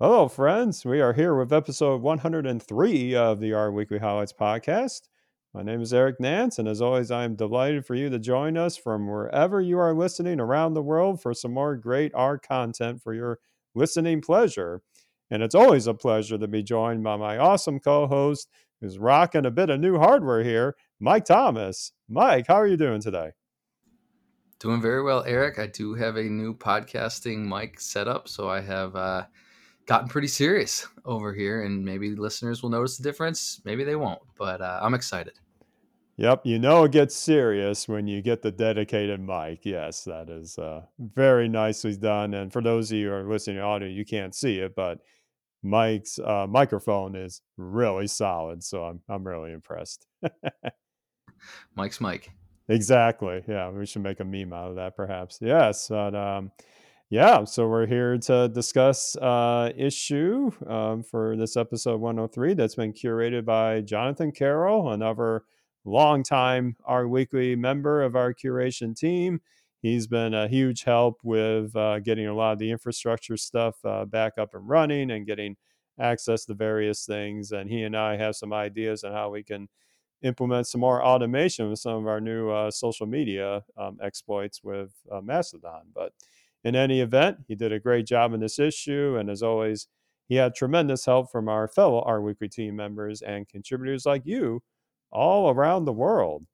Hello, friends. We are here with episode 103 of the R Weekly Highlights podcast. My name is Eric Nance, and as always, I am delighted for you to join us from wherever you are listening around the world for some more great R content for your listening pleasure. And it's always a pleasure to be joined by my awesome co host who's rocking a bit of new hardware here, Mike Thomas. Mike, how are you doing today? Doing very well, Eric. I do have a new podcasting mic set up, so I have. Uh, gotten pretty serious over here, and maybe listeners will notice the difference. Maybe they won't, but uh, I'm excited. Yep, you know it gets serious when you get the dedicated mic. Yes, that is uh, very nicely done. And for those of you who are listening to audio, you can't see it, but Mike's uh, microphone is really solid. So I'm I'm really impressed. Mike's Mike. Exactly. Yeah, we should make a meme out of that, perhaps. Yes, but um, yeah, so we're here to discuss uh, issue um, for this episode 103 that's been curated by Jonathan Carroll, another longtime R Weekly member of our curation team. He's been a huge help with uh, getting a lot of the infrastructure stuff uh, back up and running and getting access to various things. And he and I have some ideas on how we can implement some more automation with some of our new uh, social media um, exploits with uh, Mastodon. But in any event, he did a great job in this issue. And as always, he had tremendous help from our fellow R Weekly team members and contributors like you all around the world.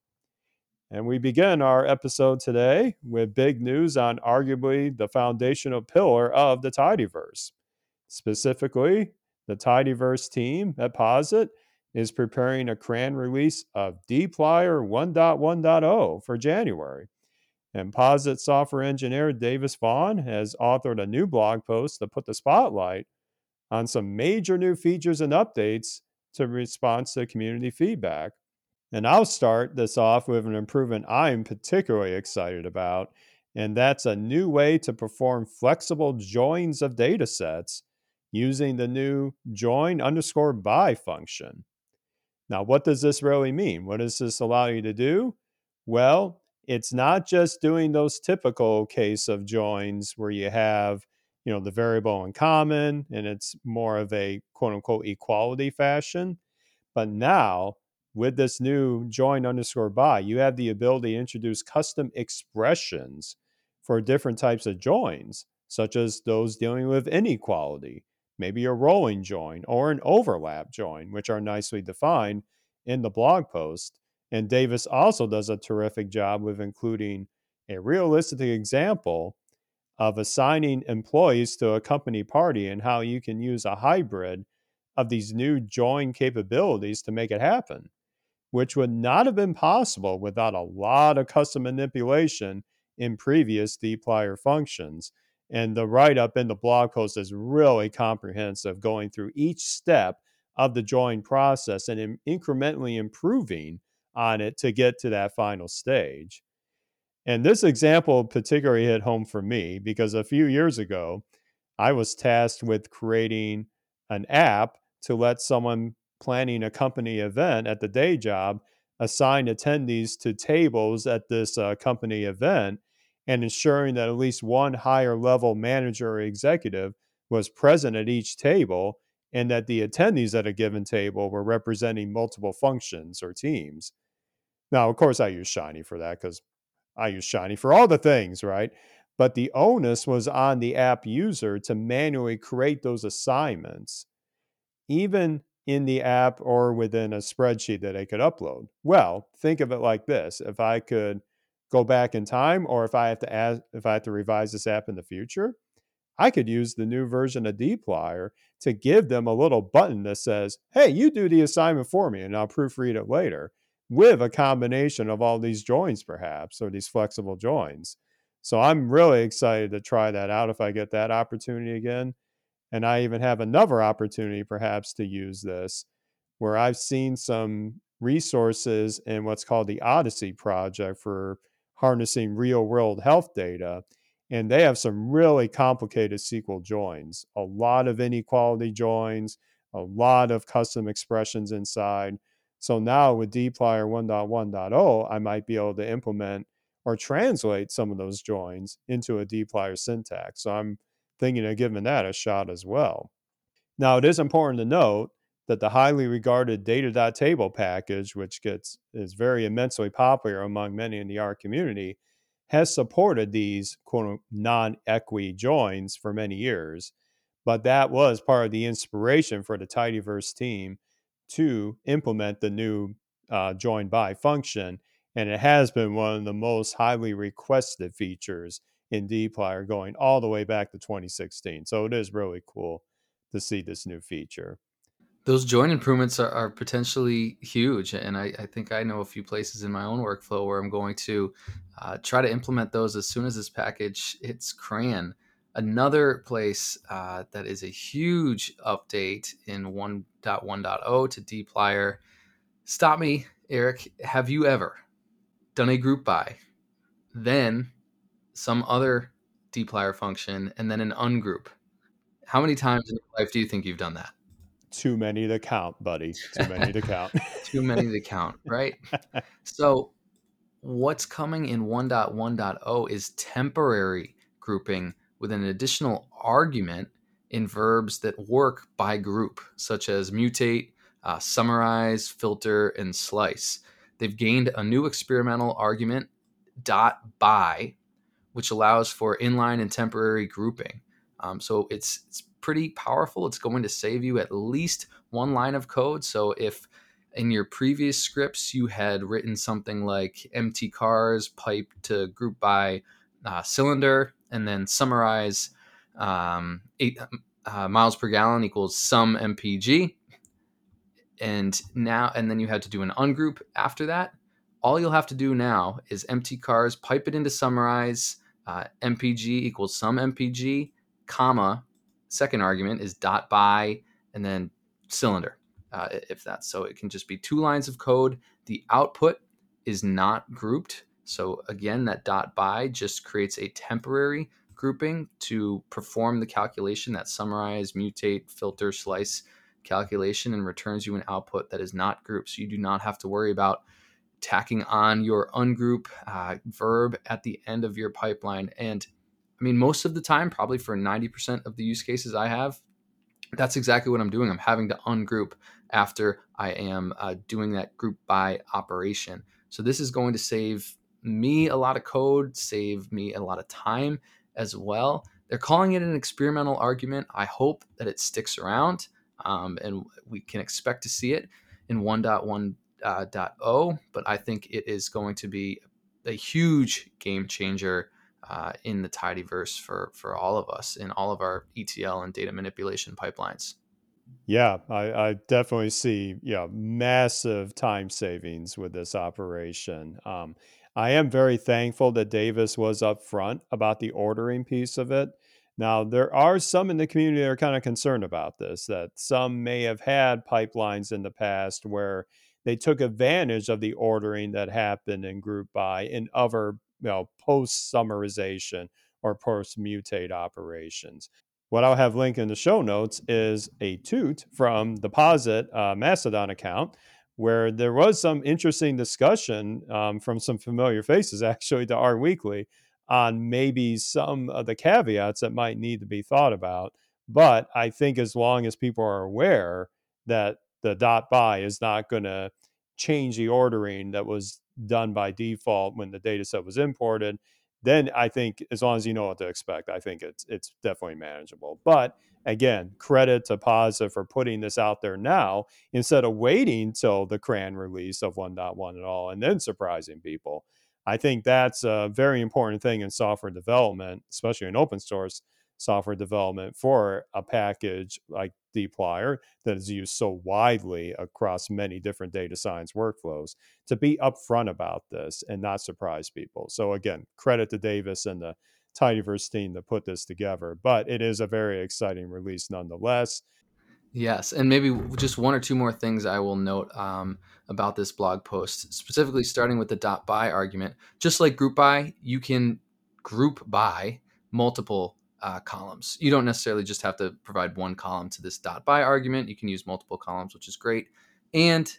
And we begin our episode today with big news on arguably the foundational pillar of the Tidyverse. Specifically, the Tidyverse team at Posit is preparing a CRAN release of dplyr 1.1.0 for January. And Posit software engineer Davis Vaughn has authored a new blog post to put the spotlight on some major new features and updates to respond to community feedback. And I'll start this off with an improvement I'm particularly excited about, and that's a new way to perform flexible joins of data sets using the new join underscore by function. Now, what does this really mean? What does this allow you to do? Well, it's not just doing those typical case of joins where you have you know the variable in common and it's more of a quote unquote equality fashion but now with this new join underscore by you have the ability to introduce custom expressions for different types of joins such as those dealing with inequality maybe a rolling join or an overlap join which are nicely defined in the blog post and Davis also does a terrific job with including a realistic example of assigning employees to a company party and how you can use a hybrid of these new join capabilities to make it happen, which would not have been possible without a lot of custom manipulation in previous dplyr functions. And the write up in the blog post is really comprehensive, going through each step of the join process and incrementally improving on it to get to that final stage. And this example particularly hit home for me because a few years ago, I was tasked with creating an app to let someone planning a company event at the day job assign attendees to tables at this uh, company event and ensuring that at least one higher level manager or executive was present at each table and that the attendees at a given table were representing multiple functions or teams. Now, of course, I use Shiny for that because I use Shiny for all the things, right? But the onus was on the app user to manually create those assignments, even in the app or within a spreadsheet that I could upload. Well, think of it like this: if I could go back in time, or if I have to add, if I have to revise this app in the future, I could use the new version of dplyr to give them a little button that says, "Hey, you do the assignment for me, and I'll proofread it later." With a combination of all these joins, perhaps, or these flexible joins. So I'm really excited to try that out if I get that opportunity again. And I even have another opportunity, perhaps, to use this where I've seen some resources in what's called the OHDSI project for harnessing real world health data. And they have some really complicated SQL joins, a lot of inequality joins, a lot of custom expressions inside. So now with dplyr 1.1.0, I might be able to implement or translate some of those joins into a dplyr syntax. So I'm thinking of giving that a shot as well. Now, it is important to note that the highly regarded data.table package, which gets is very immensely popular among many in the R community, has supported these quote non-equi joins for many years. But that was part of the inspiration for the tidyverse team to implement the new uh, join by function. And it has been one of the most highly requested features in dplyr going all the way back to 2016. So it is really cool to see this new feature. Those join improvements are, are potentially huge. And I, I, think I know a few places in my own workflow where I'm going to uh, try to implement those as soon as this package hits CRAN. Another place uh, that is a huge update in 1.1.0 to dplyr. Stop me, Eric. Have you ever done a group by, then some other dplyr function, and then an ungroup? How many times in your life do you think you've done that? Too many to count, buddy. Too many to count. Too many to count, right? so, what's coming in 1.1.0 is temporary grouping with an additional argument in verbs that work by group, such as mutate, uh, summarize, filter, and slice. They've gained a new experimental argument, dot by, which allows for inline and temporary grouping. Um, so it's it's pretty powerful. It's going to save you at least one line of code. So if in your previous scripts you had written something like mtcars pipe to group by uh, cylinder and then summarize um, eight uh, miles per gallon equals sum mpg and now and then you had to do an ungroup after that all you'll have to do now is mtcars pipe it into summarize uh, mpg equals sum mpg comma, second argument is dot by, and then cylinder, uh, if that's so. It can just be two lines of code. The output is not grouped. So again, that dot by just creates a temporary grouping to perform the calculation that summarize, mutate, filter, slice calculation and returns you an output that is not grouped. So you do not have to worry about tacking on your ungroup uh, verb at the end of your pipeline. And I mean, most of the time, probably for 90% of the use cases I have, that's exactly what I'm doing. I'm having to ungroup after I am uh, doing that group by operation. So this is going to save me a lot of code, save me a lot of time as well. They're calling it an experimental argument. I hope that it sticks around um, and we can expect to see it in 1.1.0, uh, but I think it is going to be a huge game changer uh, in the tidyverse for for all of us in all of our ETL and data manipulation pipelines. Yeah, I, I definitely see yeah massive time savings with this operation. Um, I am very thankful that Davis was upfront about the ordering piece of it. Now, there are some in the community that are kind of concerned about this, that some may have had pipelines in the past where they took advantage of the ordering that happened in group by in other you know, post summarization or post mutate operations. What I'll have linked in the show notes is a toot from the Posit uh, Mastodon account where there was some interesting discussion um, from some familiar faces actually to R Weekly on maybe some of the caveats that might need to be thought about. But I think as long as people are aware that the dot by is not going to change the ordering that was done by default when the data set was imported, then I think as long as you know what to expect, I think it's it's definitely manageable. But again, credit to Posit for putting this out there now instead of waiting till the CRAN release of 1.1 at all and then surprising people. I think that's a very important thing in software development, especially in open source software development for a package like dplyr that is used so widely across many different data science workflows to be upfront about this and not surprise people. So again, credit to Davis and the Tidyverse team that put this together, but it is a very exciting release nonetheless. Yes, and maybe just one or two more things I will note um, about this blog post, specifically starting with the dot by argument. Just like group by, you can group by multiple uh, columns. You don't necessarily just have to provide one column to this dot by argument. You can use multiple columns, which is great. And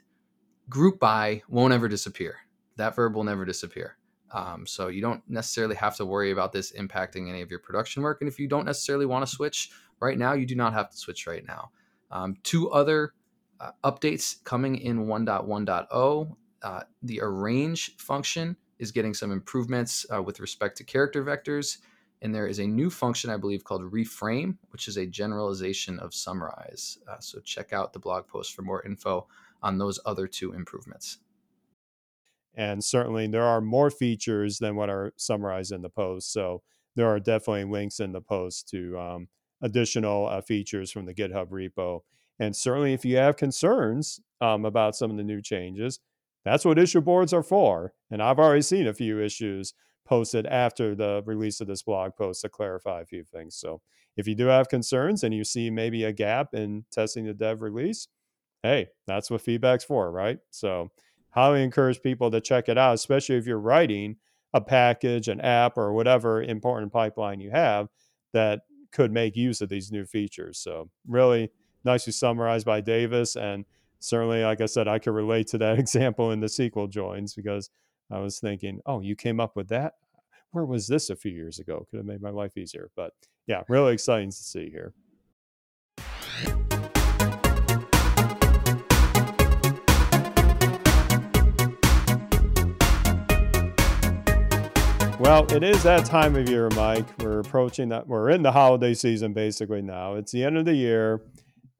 group by won't ever disappear. That verb will never disappear. Um, so you don't necessarily have to worry about this impacting any of your production work. And if you don't necessarily want to switch right now, you do not have to switch right now. Um, two other uh, updates coming in 1.1.0. Uh, the arrange function is getting some improvements uh, with respect to character vectors. And there is a new function, I believe, called reframe, which is a generalization of summarize. Uh, so check out the blog post for more info on those other two improvements. And certainly there are more features than what are summarized in the post. So there are definitely links in the post to um, additional uh, features from the GitHub repo. And certainly if you have concerns um, about some of the new changes, that's what issue boards are for. And I've already seen a few issues posted after the release of this blog post to clarify a few things. So if you do have concerns and you see maybe a gap in testing the dev release, hey, that's what feedback's for, right? So highly encourage people to check it out, especially if you're writing a package, an app, or whatever important pipeline you have that could make use of these new features. So really nicely summarized by Davis and certainly, like I said, I could relate to that example in the SQL joins because I was thinking, oh, you came up with that? Where was this a few years ago? Could have made my life easier. But yeah, really exciting to see here. Well, it is that time of year, Mike. We're approaching that. We're in the holiday season basically now. It's the end of the year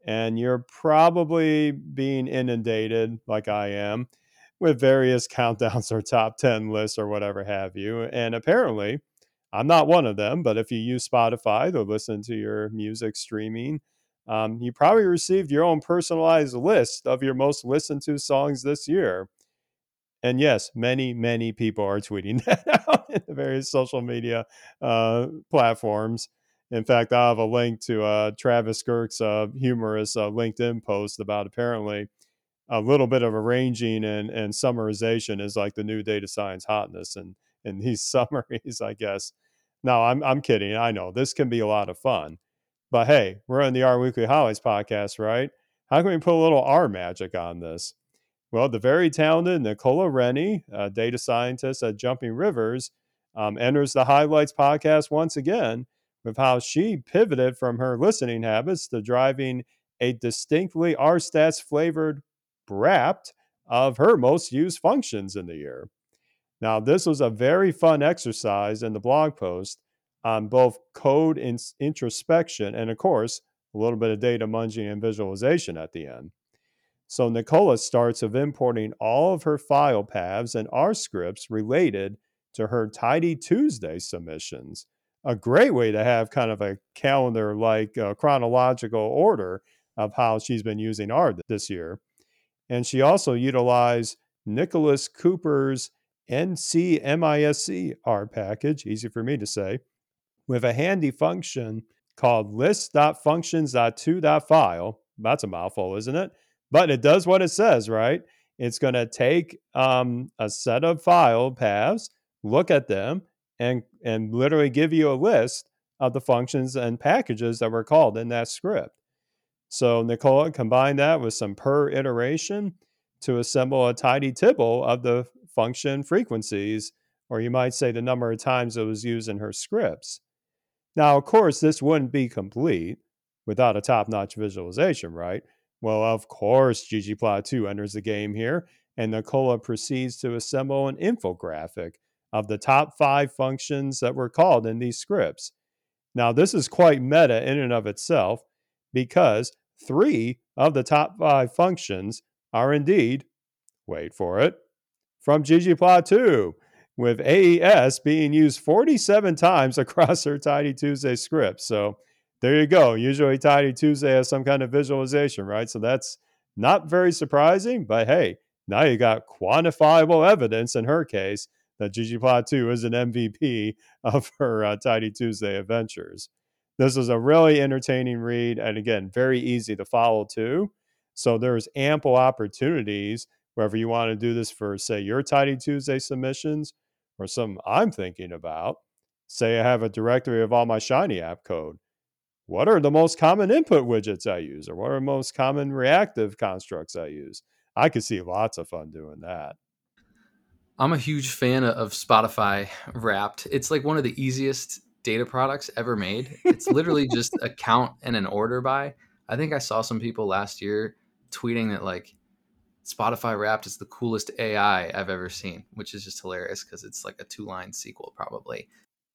and you're probably being inundated, like I am, with various countdowns or top 10 lists or whatever have you. And apparently, I'm not one of them, but if you use Spotify to listen to your music streaming, um, you probably received your own personalized list of your most listened to songs this year. And yes, many, many people are tweeting that out in the various social media uh, platforms. In fact, I have a link to uh, Travis Kirk's uh, humorous uh, LinkedIn post about apparently a little bit of arranging and, and summarization is like the new data science hotness. And, and these summaries, I guess. No, I'm, I'm kidding. I know this can be a lot of fun. But hey, we're on the R Weekly Highlights podcast, right? How can we put a little R magic on this? Well, the very talented Nicola Rennie, a data scientist at Jumping Rivers, um, enters the Highlights podcast once again with how she pivoted from her listening habits to driving a distinctly RStats flavored wrapped of her most used functions in the year. Now, this was a very fun exercise in the blog post on both code in- introspection and, of course, a little bit of data munging and visualization at the end. So, Nicola starts of importing all of her file paths and R scripts related to her Tidy Tuesday submissions a great way to have kind of a calendar like uh, chronological order of how she's been using R this year. And she also utilized Nicholas Cooper's NCMISC R package, easy for me to say, with a handy function called list.functions.to.file. That's a mouthful, isn't it? But it does what it says, right? It's going to take um, a set of file paths, look at them, and and literally give you a list of the functions and packages that were called in that script. So Nicola combined that with some purrr iteration to assemble a tidy tibble of the function frequencies, or you might say the number of times it was used in her scripts. Now, of course, this wouldn't be complete without a top notch visualization, right? Well, of course, ggplot2 enters the game here, and Nicola proceeds to assemble an infographic of the top five functions that were called in these scripts. Now, this is quite meta in and of itself because three of the top five functions are indeed, wait for it, from ggplot2, with AES being used 47 times across her Tidy Tuesday script. So there you go. Usually Tidy Tuesday has some kind of visualization, right? So that's not very surprising, but hey, now you got quantifiable evidence in her case that ggplot2 is an MVP of her uh, Tidy Tuesday adventures. This was a really entertaining read, and again, very easy to follow too. So there's ample opportunities wherever you want to do this for, say, your Tidy Tuesday submissions or some I'm thinking about. Say I have a directory of all my Shiny app code. What are the most common input widgets I use, or what are the most common reactive constructs I use? I could see lots of fun doing that. I'm a huge fan of Spotify Wrapped. It's like one of the easiest data products ever made. It's literally just a count and an order by. I think I saw some people last year tweeting that like Spotify Wrapped is the coolest AI I've ever seen, which is just hilarious because it's like a two line sequel, probably.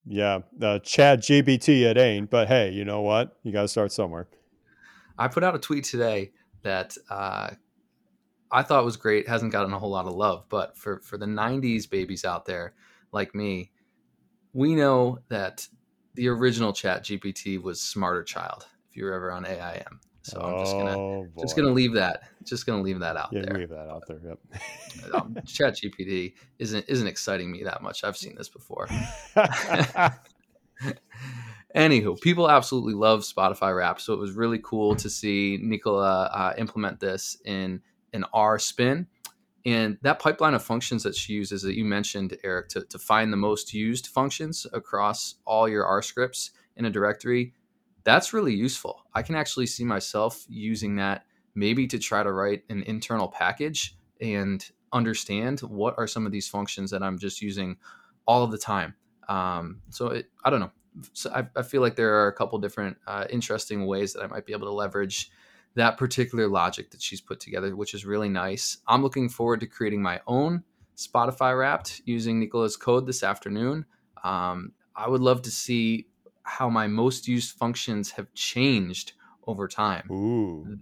Yeah, uh, Chat GPT it ain't, but hey, you know what? You got to start somewhere. I put out a tweet today that uh, I thought was great. Hasn't gotten a whole lot of love, but for for the '90s babies out there like me, we know that the original Chat GPT was SmarterChild. If you were ever on AIM, so I'm just gonna Oh, just gonna leave that just gonna leave that out Yeah, there. leave that out there. Um, Chat GPT isn't isn't exciting me that much. I've seen this before. Yep. Anywho, people absolutely love Spotify Wrapped, so it was really cool to see Nicola uh, implement this in an R spin. And that pipeline of functions that she uses that you mentioned, Eric, to, to find the most used functions across all your R scripts in a directory, that's really useful. I can actually see myself using that maybe to try to write an internal package and understand what are some of these functions that I'm just using all of the time. Um, so it, I don't know. So I, I, feel like there are a couple different uh, interesting ways that I might be able to leverage that particular logic that she's put together, which is really nice. I'm looking forward to creating my own Spotify Wrapped using Nicola's code this afternoon. Um, I would love to see how my most used functions have changed over time. Ooh,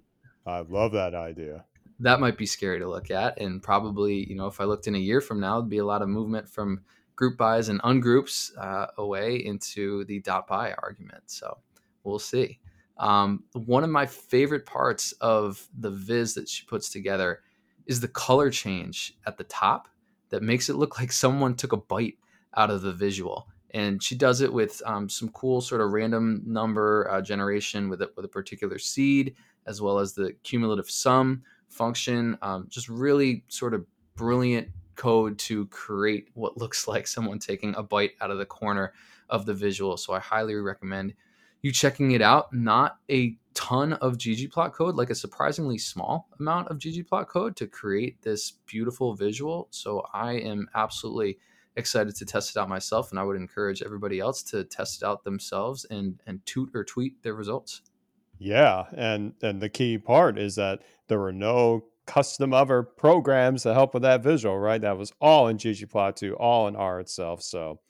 I love that idea. That might be scary to look at, and probably, you know, if I looked in a year from now, it'd be a lot of movement from group buys and ungroups uh, away into the dot by argument. So we'll see. Um, one of my favorite parts of the viz that she puts together is the color change at the top that makes it look like someone took a bite out of the visual. And she does it with um, some cool sort of random number uh, generation with a, with a particular seed, as well as the cumulative sum function. Um, just really sort of brilliant code to create what looks like someone taking a bite out of the corner of the visual. So I highly recommend you checking it out. Not a ton of ggplot code, like a surprisingly small amount of ggplot code to create this beautiful visual. So I am absolutely excited to test it out myself, and I would encourage everybody else to test it out themselves and and toot or tweet their results. Yeah, and and the key part is that there were no custom other programs to help with that visual, right? That was all in ggplot2, all in R itself. So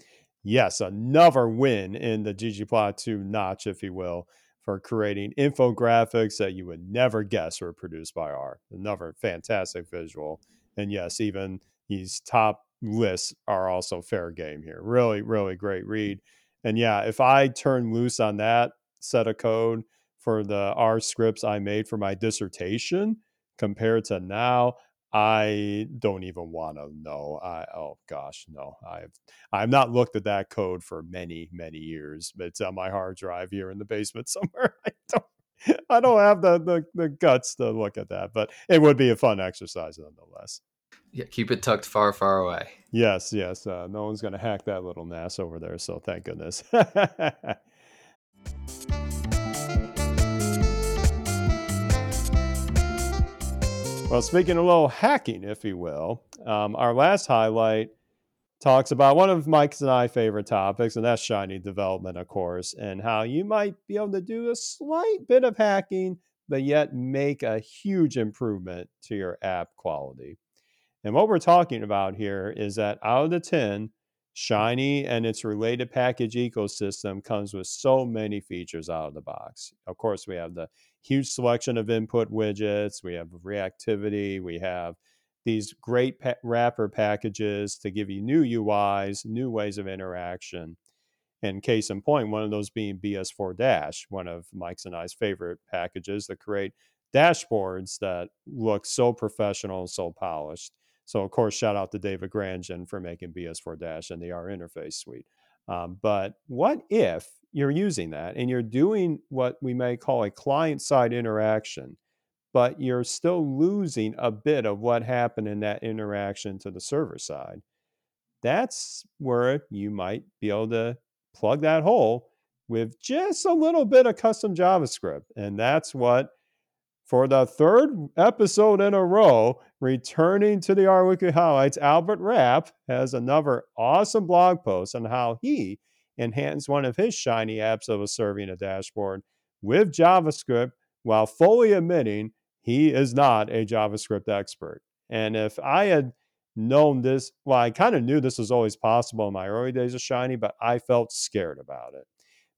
yes, another win in the ggplot2 notch, if you will, for creating infographics that you would never guess were produced by R. Another fantastic visual. And yes, even these top lists are also fair game here. Really, really great mm-hmm. read. And yeah, if I turn loose on that set of code for the R scripts I made for my dissertation compared to now, I don't even want to know. I oh gosh, no. I've I've not looked at that code for many many years. But it's on my hard drive here in the basement somewhere. I don't I don't have the, the the guts to look at that, but it would be a fun exercise nonetheless. Yeah, keep it tucked far, far away. Yes, yes. Uh, no one's going to hack that little NAS over there, so thank goodness. well, speaking of a little hacking, if you will, um, our last highlight talks about one of Mike's and I favorite topics, and that's Shiny development, of course, and how you might be able to do a slight bit of hacking, but yet make a huge improvement to your app quality. And what we're talking about here is that out of the 10, Shiny and its related package ecosystem comes with so many features out of the box. Of course, we have the huge selection of input widgets, we have reactivity, we have these great pa- wrapper packages to give you new UIs, new ways of interaction. And case in point, one of those being BS4 Dash, one of Mike's and I's favorite packages that create dashboards that look so professional and so polished. So, of course, shout out to David Granjon for making BS4 Dash and the R interface suite. Um, but what if you're using that and you're doing what we may call a client side interaction, but you're still losing a bit of what happened in that interaction to the server side? That's where you might be able to plug that hole with just a little bit of custom JavaScript. And that's what for the third episode in a row, returning to the R Weekly Highlights, Albert Rapp has another awesome blog post on how he enhanced one of his shiny apps that was serving a dashboard with JavaScript while fully admitting he is not a JavaScript expert. And if I had known this, well, I kind of knew this was always possible in my early days of Shiny, but I felt scared about it.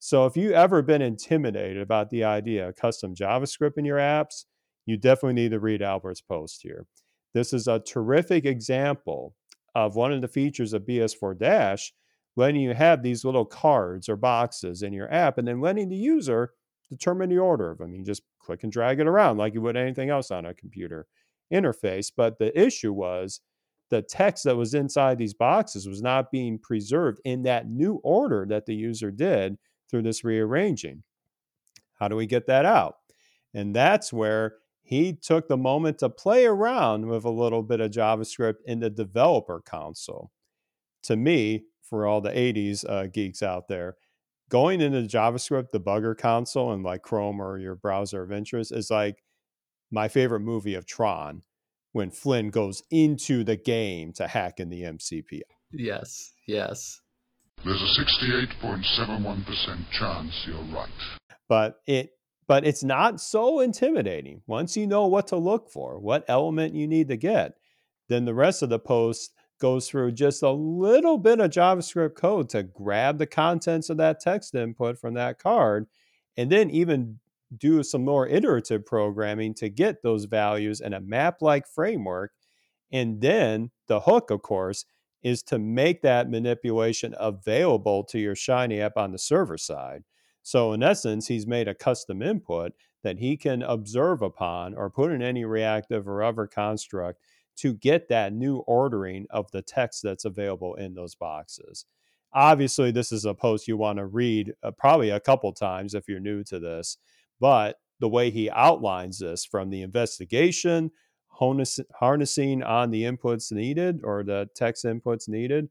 So if you ever been intimidated about the idea of custom JavaScript in your apps, you definitely need to read Albert's post here. This is a terrific example of one of the features of BS4 Dash, letting you have these little cards or boxes in your app and then letting the user determine the order of them. You just click and drag it around like you would anything else on a computer interface. But the issue was the text that was inside these boxes was not being preserved in that new order that the user did through this rearranging. How do we get that out? And that's where he took the moment to play around with a little bit of JavaScript in the developer console. To me, for all the 80s uh, geeks out there, going into JavaScript debugger console and like Chrome or your browser of interest is like my favorite movie of Tron when Flynn goes into the game to hack in the MCP. Yes, yes. There's a 68.71% chance you're right. But it but it's not so intimidating. Once you know what to look for, what element you need to get, then the rest of the post goes through just a little bit of JavaScript code to grab the contents of that text input from that card and then even do some more iterative programming to get those values in a map like framework. And then the hook, of course, is to make that manipulation available to your Shiny app on the server side. So, in essence, he's made a custom input that he can observe upon or put in any reactive or other construct to get that new ordering of the text that's available in those boxes. Obviously, this is a post you want to read uh, probably a couple times if you're new to this, but the way he outlines this from the investigation harnessing on the inputs needed or the text inputs needed,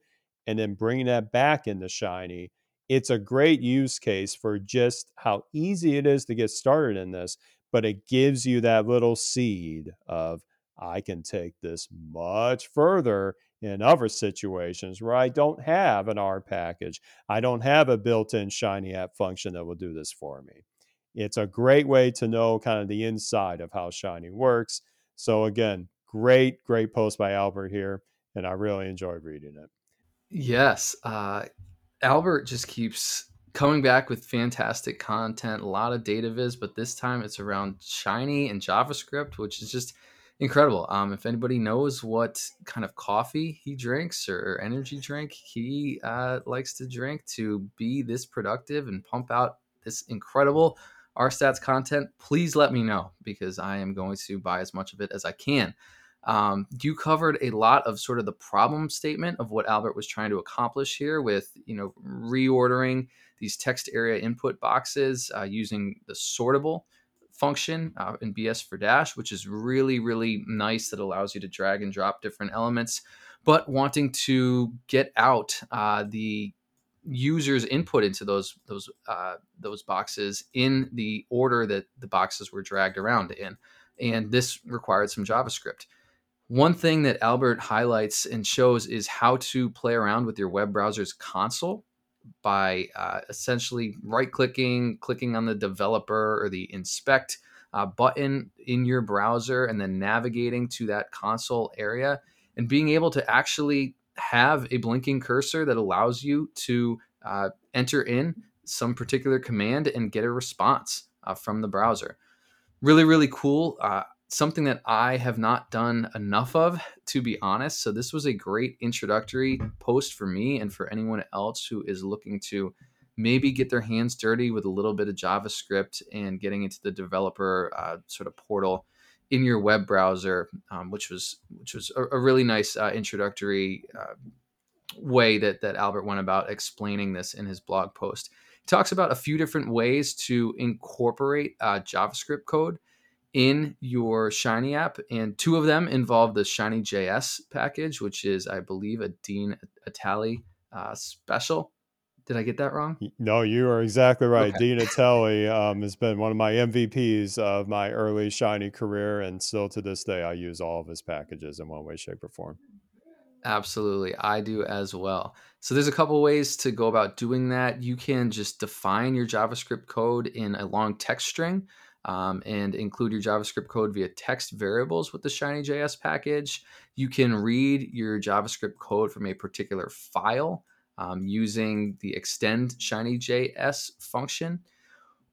and then bringing that back into Shiny. It's a great use case for just how easy it is to get started in this, but it gives you that little seed of I can take this much further in other situations where I don't have an R package. I don't have a built in Shiny app function that will do this for me. It's a great way to know kind of the inside of how Shiny works. So again, great, great post by Albert here, and I really enjoyed reading it. Yes, uh, Albert just keeps coming back with fantastic content, a lot of data viz, but this time it's around Shiny and JavaScript, which is just incredible. Um, if anybody knows what kind of coffee he drinks or energy drink he uh, likes to drink to be this productive and pump out this incredible R stats content, please let me know because I am going to buy as much of it as I can. Um, you covered a lot of sort of the problem statement of what Albert was trying to accomplish here with, you know, reordering these text area input boxes uh, using the sortable function uh, in BS4 Dash, which is really, really nice that allows you to drag and drop different elements, but wanting to get out uh, the users input into those those uh, those boxes in the order that the boxes were dragged around in, and this required some JavaScript. One thing that Albert highlights and shows is how to play around with your web browser's console by uh, essentially right clicking, clicking on the developer or the inspect uh, button in your browser, and then navigating to that console area and being able to actually have a blinking cursor that allows you to uh, enter in some particular command and get a response uh, from the browser. Really, really cool. Uh, something that I have not done enough of, to be honest. So, this was a great introductory post for me and for anyone else who is looking to maybe get their hands dirty with a little bit of JavaScript and getting into the developer uh, sort of portal in your web browser, um, which was which was a, a really nice uh, introductory uh, way that that Albert went about explaining this in his blog post. He talks about a few different ways to incorporate uh, JavaScript code in your Shiny app, and two of them involve the Shiny JS package, which is, I believe, a Dean Attali uh, special. Did I get that wrong? No, you are exactly right. Okay. Dean Attali um, has been one of my MVPs of my early Shiny career, and still to this day, I use all of his packages in one way, shape, or form. Absolutely, I do as well. So there's a couple ways to go about doing that. You can just define your JavaScript code in a long text string. um, and include your JavaScript code via text variables with the Shiny.js package. You can read your JavaScript code from a particular file um, using the extend Shiny.js function.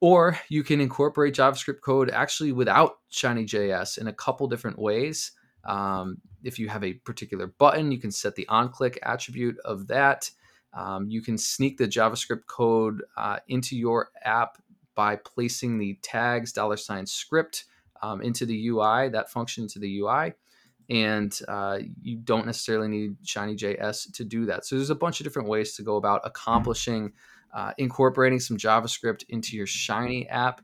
Or you can incorporate JavaScript code actually without Shiny.js in a couple different ways. Um, if you have a particular button, you can set the on click attribute of that. Um, you can sneak the JavaScript code uh, into your app by placing the tags dollar sign script um, into the UI, that function into the UI. And uh, you don't necessarily need Shiny.js to do that. So there's a bunch of different ways to go about accomplishing uh, incorporating some JavaScript into your Shiny app.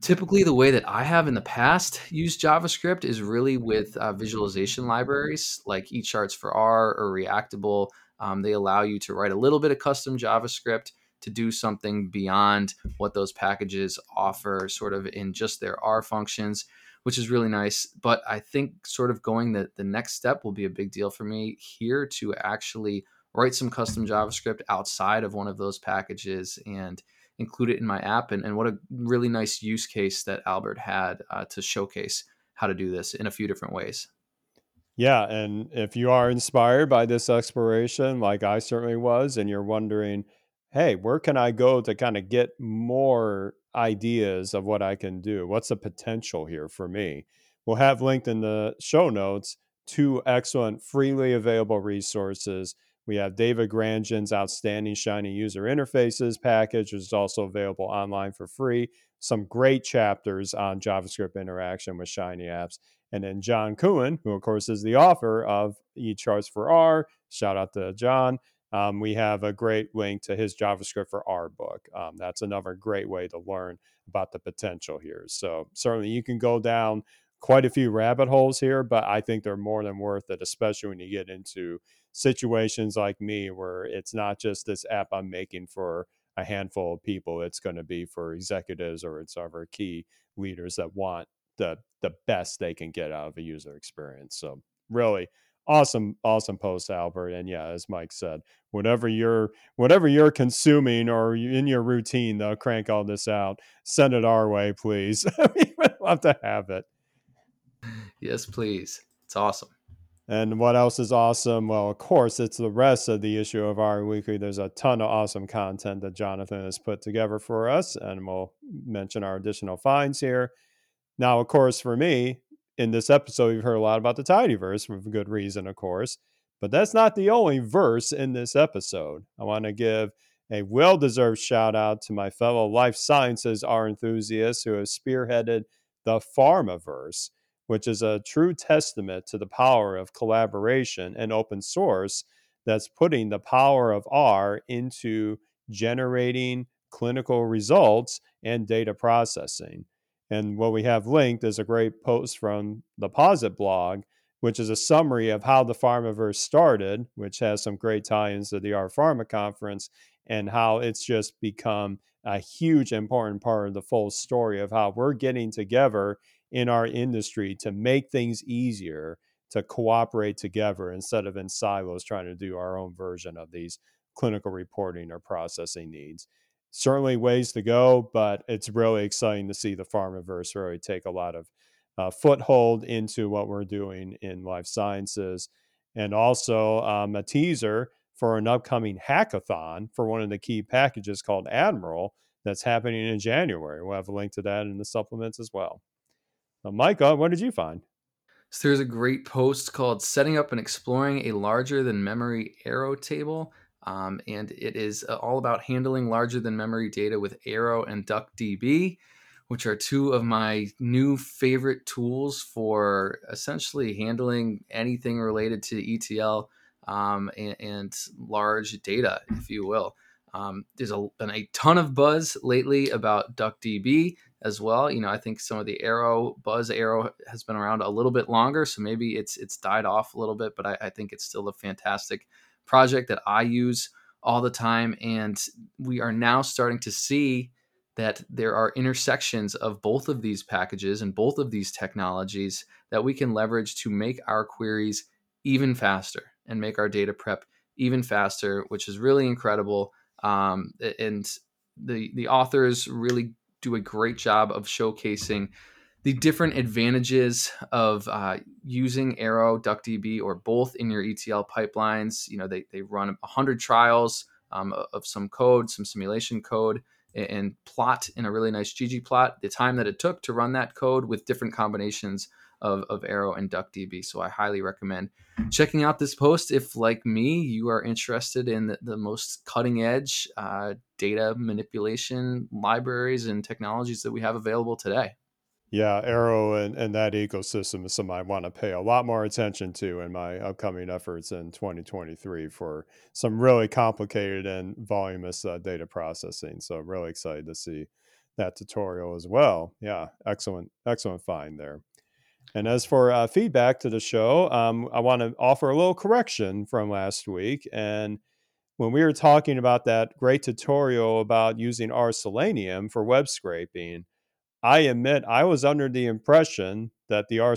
Typically, the way that I have in the past used JavaScript is really with uh, visualization libraries like eCharts for R or Reactable. Um, they allow you to write a little bit of custom JavaScript to do something beyond what those packages offer, sort of in just their R functions, which is really nice. But I think sort of going the, the next step will be a big deal for me here to actually write some custom JavaScript outside of one of those packages and include it in my app. And, and what a really nice use case that Albert had uh, to showcase how to do this in a few different ways. Yeah. And if you are inspired by this exploration, like I certainly was, and you're wondering, hey, where can I go to kind of get more ideas of what I can do? What's the potential here for me? We'll have linked in the show notes two excellent freely available resources we have David Granjon's outstanding Shiny user interfaces package, which is also available online for free. Some great chapters on JavaScript interaction with Shiny apps. And then John Coene, who of course is the author of eCharts for R. Shout out to John. Um, we have a great link to his JavaScript for R book. Um, that's another great way to learn about the potential here. So certainly you can go down quite a few rabbit holes here, but I think they're more than worth it, especially when you get into situations like me where it's not just this app I'm making for a handful of people. It's going to be for executives or it's other key leaders that want the the best they can get out of a user experience. So really awesome, awesome post, Albert. And yeah, as Mike said, whatever you're whatever you're consuming or in your routine, they'll crank all this out. Send it our way, please. we would love to have it. Yes, please. It's awesome. And what else is awesome? Well, of course, it's the rest of the issue of R Weekly. There's a ton of awesome content that Jonathan has put together for us, and we'll mention our additional finds here. Now, of course, for me, in this episode, we've heard a lot about the Tidyverse for good reason, of course, but that's not the only verse in this episode. I want to give a well deserved shout out to my fellow life sciences R enthusiasts who have spearheaded the Pharmaverse which is a true testament to the power of collaboration and open source that's putting the power of R into generating clinical results and data processing. And what we have linked is a great post from the Posit blog, which is a summary of how the Pharmaverse started, which has some great tie ins to the R Pharma conference, and how it's just become a huge important part of the full story of how we're getting together in our industry to make things easier to cooperate together instead of in silos trying to do our own version of these clinical reporting or processing needs. Certainly ways to go, but it's really exciting to see the Pharmaverse really take a lot of uh, foothold into what we're doing in life sciences. And also um, a teaser for an upcoming hackathon for one of the key packages called Admiral that's happening in January. We'll have a link to that in the supplements as well. Uh, Micah, what did you find? So there's a great post called "Setting Up and Exploring a Larger Than Memory Arrow Table," um, and it is uh, all about handling larger than memory data with Arrow and DuckDB, which are two of my new favorite tools for essentially handling anything related to ETL um, and, and, large data, if you will. Um, there's a, been a ton of buzz lately about DuckDB as well. You know, I think some of the Arrow Buzz Arrow has been around a little bit longer, so maybe it's it's died off a little bit, but I, I think it's still a fantastic project that I use all the time. And we are now starting to see that there are intersections of both of these packages and both of these technologies that we can leverage to make our queries even faster and make our data prep even faster, which is really incredible. Um, and the the authors really do a great job of showcasing the different advantages of uh, using Arrow, DuckDB, or both in your ETL pipelines. You know, they, they run 100 trials um, of some code, some simulation code, and plot in a really nice ggplot the time that it took to run that code with different combinations of, of Arrow and DuckDB. So I highly recommend checking out this post if, like me, you are interested in the, the most cutting edge uh, data manipulation libraries and technologies that we have available today. Yeah, Arrow and, and that ecosystem is something I want to pay a lot more attention to in my upcoming efforts in 2023 for some really complicated and voluminous uh, data processing. So I'm really excited to see that tutorial as well. Yeah, excellent, excellent find there. And as for uh, feedback to the show, um, I want to offer a little correction from last week. And when we were talking about that great tutorial about using R Selenium for web scraping, I admit I was under the impression that the R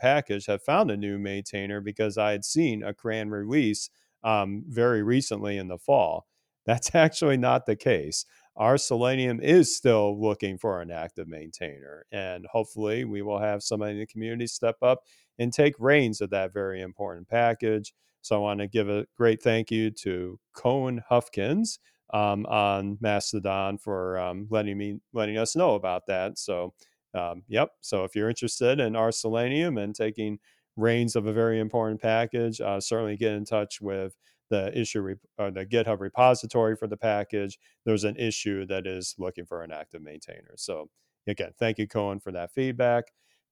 package had found a new maintainer because I had seen a CRAN release um, very recently in the fall. That's actually not the case. R Selenium is still looking for an active maintainer, and hopefully, we will have somebody in the community step up and take reins of that very important package. So, I want to give a great thank you to Koen Hufkens um, on Mastodon for um, letting me letting us know about that. So, um, yep. So if you're interested in R Selenium and taking reins of a very important package, uh, certainly get in touch with the issue re- or the GitHub repository for the package. There's an issue that is looking for an active maintainer. So again, thank you, Koen, for that feedback.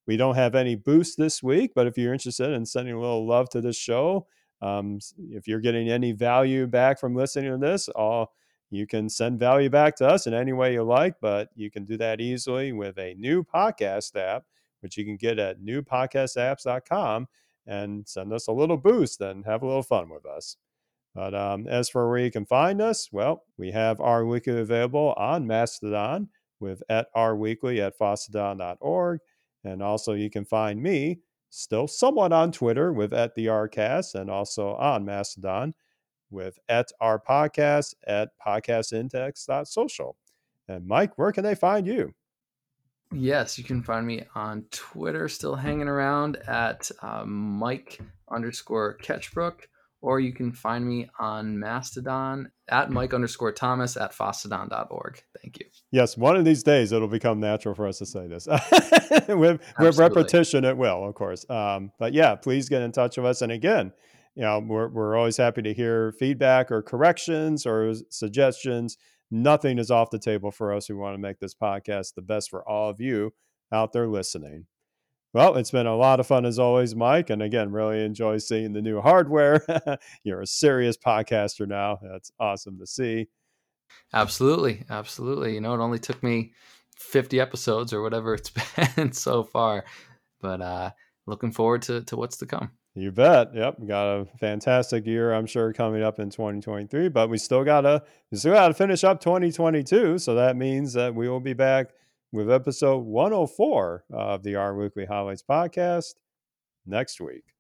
We don't have any boost this week, but if you're interested in sending a little love to this show, um, if you're getting any value back from listening to this, all you can send value back to us in any way you like, but you can do that easily with a new podcast app, which you can get at newpodcastapps.com and send us a little boost and have a little fun with us. But um, as for where you can find us, well, we have R Weekly available on Mastodon with at R Weekly at fosstodon.org. And also you can find me still somewhat on Twitter with at the Rcast and also on Mastodon with at our podcast at podcastindex.social. And Mike, where can they find you? Yes, you can find me on Twitter, still hanging around at uh, Mike underscore Ketchbrook, or you can find me on Mastodon at Mike underscore Thomas at fosstodon.org. Thank you. Yes, one of these days it'll become natural for us to say this. with, with repetition, it will, of course. Um, but yeah, please get in touch with us. And again, you know, we're, we're always happy to hear feedback or corrections or suggestions. Nothing is off the table for us. We want to make this podcast the best for all of you out there listening. Well, it's been a lot of fun as always, Mike. And again, really enjoy seeing the new hardware. You're a serious podcaster now. That's awesome to see. Absolutely. Absolutely. You know, it only took me 50 episodes or whatever it's been so far, but uh, looking forward to, to what's to come. You bet. Yep, we got a fantastic year, I'm sure, coming up in 2023. But we still gotta we still gotta finish up 2022. So that means that we will be back with episode 104 of the R Weekly Highlights podcast next week.